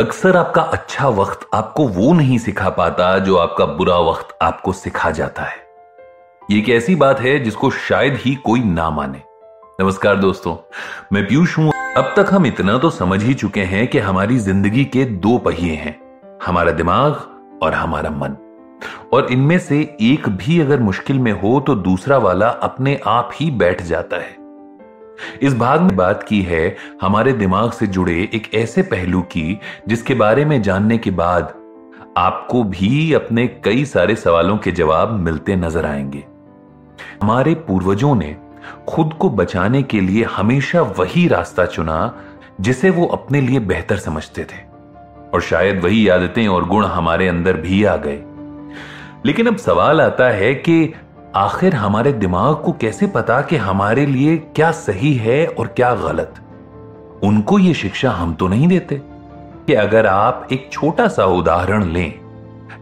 अक्सर आपका अच्छा वक्त आपको वो नहीं सिखा पाता जो आपका बुरा वक्त आपको सिखा जाता है। ये एक ऐसी बात है जिसको शायद ही कोई ना माने। नमस्कार दोस्तों, मैं पीयूष हूँ। अब तक हम इतना तो समझ ही चुके हैं कि हमारी ज़िंदगी के दो पहिए हैं, हमारा दिमाग और हमारा मन। और इनमें से एक भी अगर मुश्किल में हो तो दूसरा वाला अपने आप ही बैठ जाता है। इस भाग में बात की है, हमारे दिमाग से जुड़े एक ऐसे पहलू की, जिसके बारे में जानने के बाद आपको भी अपने कई सारे सवालों के जवाब मिलते नज़र आएँगे। हमारे पूर्वजों ने खुद को बचाने के लिए हमेशा वही रास्ता चुना, जिसे वो अपने लिए बेहतर समझते थे। और शायद वही आदतें और गुण हमारे अंदर भी आ गए। लेकिन अब सवाल आता है कि आखिर हमारे दिमाग को कैसे पता कि हमारे लिए क्या सही है और क्या गलत? उनको यह शिक्षा हम तो नहीं देते। कि अगर आप एक छोटा सा उदाहरण लें,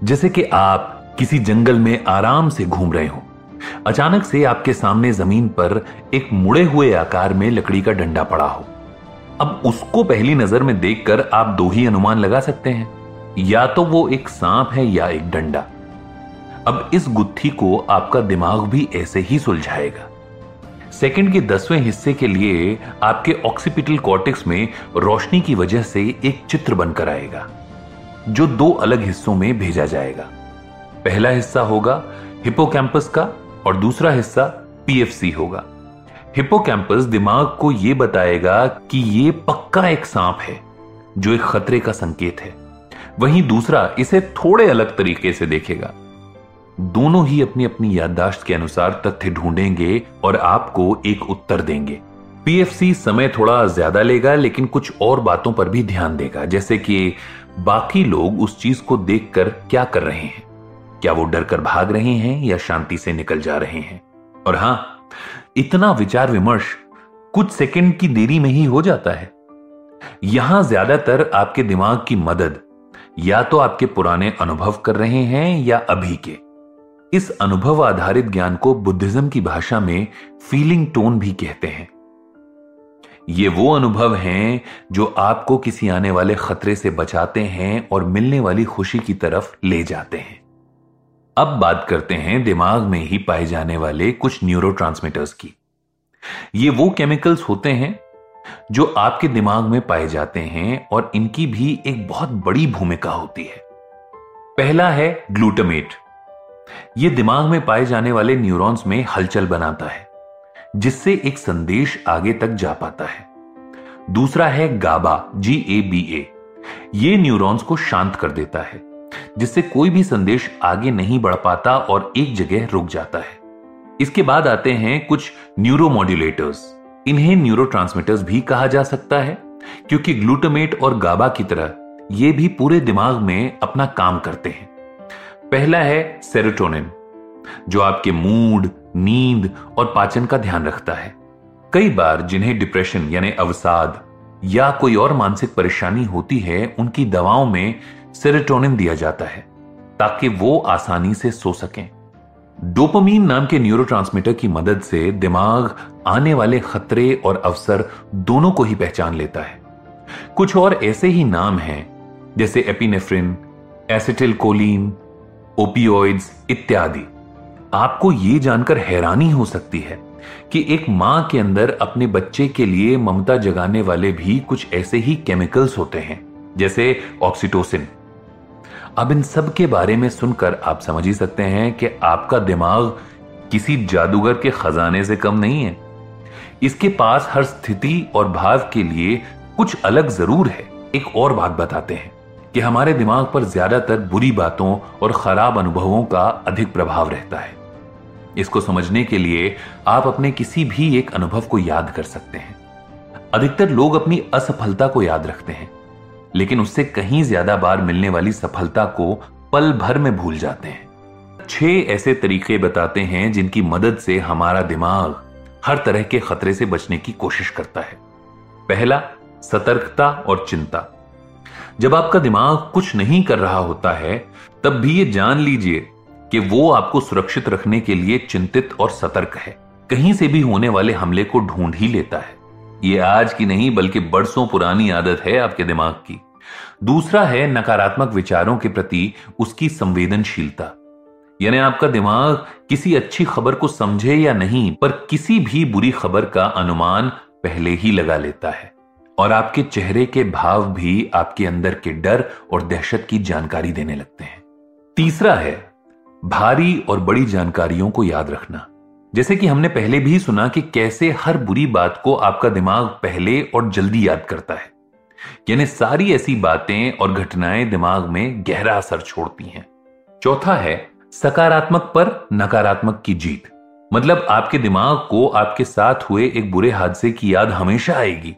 जैसे कि आप किसी जंगल में आराम से घूम रहे हो। अचानक से आपके सामने ज़मीन पर एक मुड़े हुए आकार में लकड़ी का डंडा पड़ा हो। अब उसको पहली नज़र में देखकर आप दो ही अनुमान लगा सकते हैं। या तो वो एक सांप है या एक डंडा। अब इस गुत्थी को आपका दिमाग भी ऐसे ही सुलझाएगा। सेकंड के दसवें हिस्से के लिए आपके ऑक्सीपिटल कॉर्टेक्स में रोशनी की वजह से एक चित्र बनकर आएगा, जो दो अलग हिस्सों में भेजा जाएगा। पहला हिस्सा होगा हिपोकैंपस का और दूसरा हिस्सा पीएफसी होगा। हिपोकैंपस दिमाग को यह बताएगा कि यह पक्का एक सांप है, जो एक खतरे का संकेत है। वहीं दूसरा इसे थोड़े अलग तरीके से देखेगा। दोनों ही अपनी अपनी याददाश्त के अनुसार तथ्य ढूंढेंगे और आपको एक उत्तर देंगे। पीएफसी समय थोड़ा ज़्यादा लेगा, लेकिन कुछ और बातों पर भी ध्यान देगा। जैसे कि बाकी लोग उस चीज़ को देखकर क्या कर रहे हैं? क्या वो डर कर भाग रहे हैं या शांति से निकल जा रहे हैं? और हाँ, इतना विचार विमर्श कुछ सेकंड की देरी में ही हो जाता है। यहाँ ज़्यादातर आपके दिमाग की मदद या तो आपके पुराने अनुभव कर रहे हैं या अभी के। इस अनुभव आधारित ज्ञान को बुद्धिज्म की भाषा में फीलिंग टोन भी कहते हैं। ये वो अनुभव हैं जो आपको किसी आने वाले खतरे से बचाते हैं और मिलने वाली खुशी की तरफ़ ले जाते हैं। अब बात करते हैं दिमाग में ही पाए जाने वाले कुछ न्यूरो की। ये वो केमिकल्स होते हैं जो आपके दिमाग में पाए जाते हैं और इनकी भी एक बहुत बड़ी भूमिका होती है। पहला है ग्लूटामेट यह दिमाग में पाए जाने वाले न्यूरॉन्स में हलचल बनाता है, जिससे एक संदेश आगे तक जा पाता है। दूसरा है गाबा जी ए बी ए यह न्यूरॉन्स को शांत कर देता है, जिससे कोई भी संदेश आगे नहीं बढ़ पाता और एक जगह रुक जाता है। इसके बाद आते हैं कुछ न्यूरोमोड्यूलेटर्स इन्हें न्यूरो भी कहा जा सकता है, क्योंकि ग्लूटामेट और गाबा की तरह ये भी पूरे दिमाग में अपना काम करते हैं। पहला है सेरोटोनिन जो आपके मूड, नींद और पाचन का ध्यान रखता है। कई बार जिन्हें डिप्रेशन यानी अवसाद या कोई और मानसिक परेशानी होती है, उनकी दवाओं में सेरेटोनिन दिया जाता है, ताकि वो आसानी से सो सकें। डोपामीन नाम के न्यूरोट्रांसमीटर की मदद से दिमाग आने वाले खतरे और अवसर दोनों को ही पहचान लेता है। कुछ और ऐसे ही नाम हैं, जैसे एपिनेफ्रिन एसिटिल कोलिन ओपियोइड्स इत्यादि। आपको ये जानकर हैरानी हो सकती है कि एक माँ के अंदर अपने बच्चे के लिए ममता जगाने वाले भी कुछ ऐसे ही केमिकल्स होते हैं, जैसे ऑक्सीटोसिन अब इन सब के बारे में सुनकर आप समझ ही सकते हैं कि आपका दिमाग किसी जादूगर के खजाने से कम नहीं है। इसके पास हर स्थिति और भाव के लिए कुछ अलग ज़रूर है। एक और बात बताते हैं। कि हमारे दिमाग पर ज़्यादातर बुरी बातों और खराब अनुभवों का अधिक प्रभाव रहता है। इसको समझने के लिए आप अपने किसी भी एक अनुभव को याद कर सकते हैं। अधिकतर लोग अपनी असफलता को याद रखते हैं, लेकिन उससे कहीं ज़्यादा बार मिलने वाली सफलता को पल भर में भूल जाते हैं। छह ऐसे तरीके बताते हैं जिनकी मदद से हमारा दिमाग हर तरह के खतरे से बचने की कोशिश करता है। पहला, सतर्कता और चिंता। जब आपका दिमाग कुछ नहीं कर रहा होता है, तब भी ये जान लीजिए कि वो आपको सुरक्षित रखने के लिए चिंतित और सतर्क है। कहीं से भी होने वाले हमले को ढूंढ ही लेता है। ये आज की नहीं, बल्कि बरसों पुरानी आदत है आपके दिमाग की। दूसरा है नकारात्मक विचारों के प्रति उसकी संवेदनशीलता। यानी आपका दिमाग किसी अच्छी खबर को समझे या नहीं, पर किसी भी बुरी खबर का अनुमान पहले ही लगा लेता है। और आपके चेहरे के भाव भी आपके अंदर के डर और दहशत की जानकारी देने लगते हैं। तीसरा है, भारी और बड़ी जानकारियों को याद रखना। जैसे कि हमने पहले भी सुना कि कैसे हर बुरी बात को आपका दिमाग पहले और जल्दी याद करता है। यानी सारी ऐसी बातें और घटनाएँ दिमाग में गहरा असर छोड़ती हैं। चौथा है, सकारात्मक पर नकारात्मक की जीत। मतलब आपके दिमाग को आपके साथ हुए एक बुरे हादसे की याद हमेशा आएगी।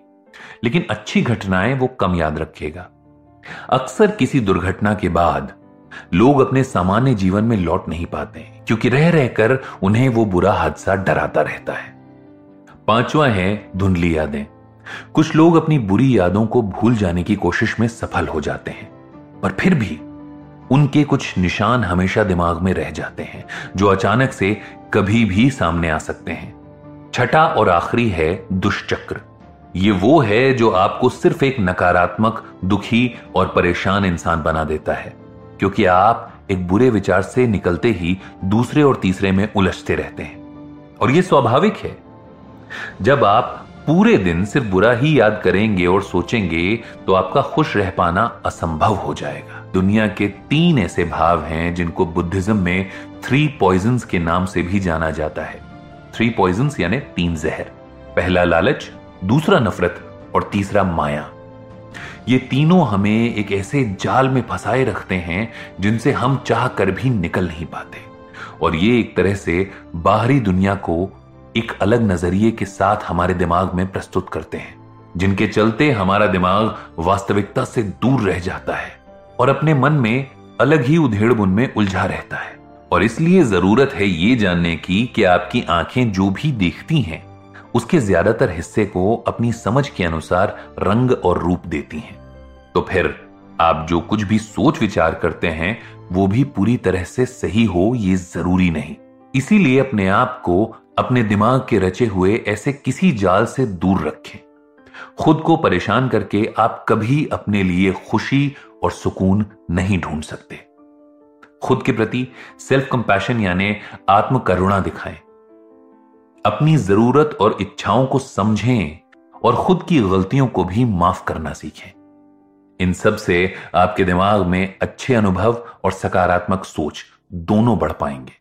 लेकिन अच्छी घटनाएँ वो कम याद रखेगा। अक्सर किसी दुर्घटना के बाद लोग अपने सामान्य जीवन में लौट नहीं पाते, क्योंकि रह रहकर उन्हें वो बुरा हादसा डराता रहता है। पांचवा है धुंधली यादें। कुछ लोग अपनी बुरी यादों को भूल जाने की कोशिश में सफल हो जाते हैं, पर फिर भी उनके कुछ निशान हमेशा दिमाग में रह जाते हैं, जो अचानक से कभी भी सामने आ सकते हैं। छठा और आखिरी है दुष्चक्र। ये वो है जो आपको सिर्फ़ एक नकारात्मक, दुखी और परेशान इंसान बना देता है, क्योंकि आप एक बुरे विचार से निकलते ही दूसरे और तीसरे में उलझते रहते हैं। और यह स्वाभाविक है। जब आप पूरे दिन सिर्फ़ बुरा ही याद करेंगे और सोचेंगे तो आपका खुश रह पाना असंभव हो जाएगा। दुनिया के तीन ऐसे भाव हैं जिनको बुद्धिज्म में थ्री पॉइजन्स के नाम से भी जाना जाता है। थ्री पॉइजन्स यानी तीन जहर। पहला लालच दूसरा नफरत और तीसरा माया। ये तीनों हमें एक ऐसे जाल में फंसाए रखते हैं जिनसे हम चाह कर भी निकल नहीं पाते। और ये एक तरह से बाहरी दुनिया को एक अलग नज़रिए के साथ हमारे दिमाग में प्रस्तुत करते हैं, जिनके चलते हमारा दिमाग वास्तविकता से दूर रह जाता है और अपने मन में अलग ही उधेड़ बुन में उलझा रहता है। और इसलिए ज़रूरत है ये जानने की कि आपकी आँखें जो भी देखती हैं उसके ज़्यादातर हिस्से को अपनी समझ के अनुसार रंग और रूप देती हैं। तो फिर आप जो कुछ भी सोच विचार करते हैं, वो भी पूरी तरह से सही हो ये ज़रूरी नहीं। इसीलिए अपने आप को अपने दिमाग के रचे हुए ऐसे किसी जाल से दूर रखें। खुद को परेशान करके आप कभी अपने लिए खुशी और सुकून नहीं ढूंढ सकते। खुद के प्रति सेल्फ कंपैशन यानी आत्म करुणा दिखाएँ। अपनी ज़रूरत और इच्छाओं को समझें और खुद की गलतियों को भी माफ़ करना सीखें। इन सबसे आपके दिमाग में अच्छे अनुभव और सकारात्मक सोच दोनों बढ़ पाएँगे।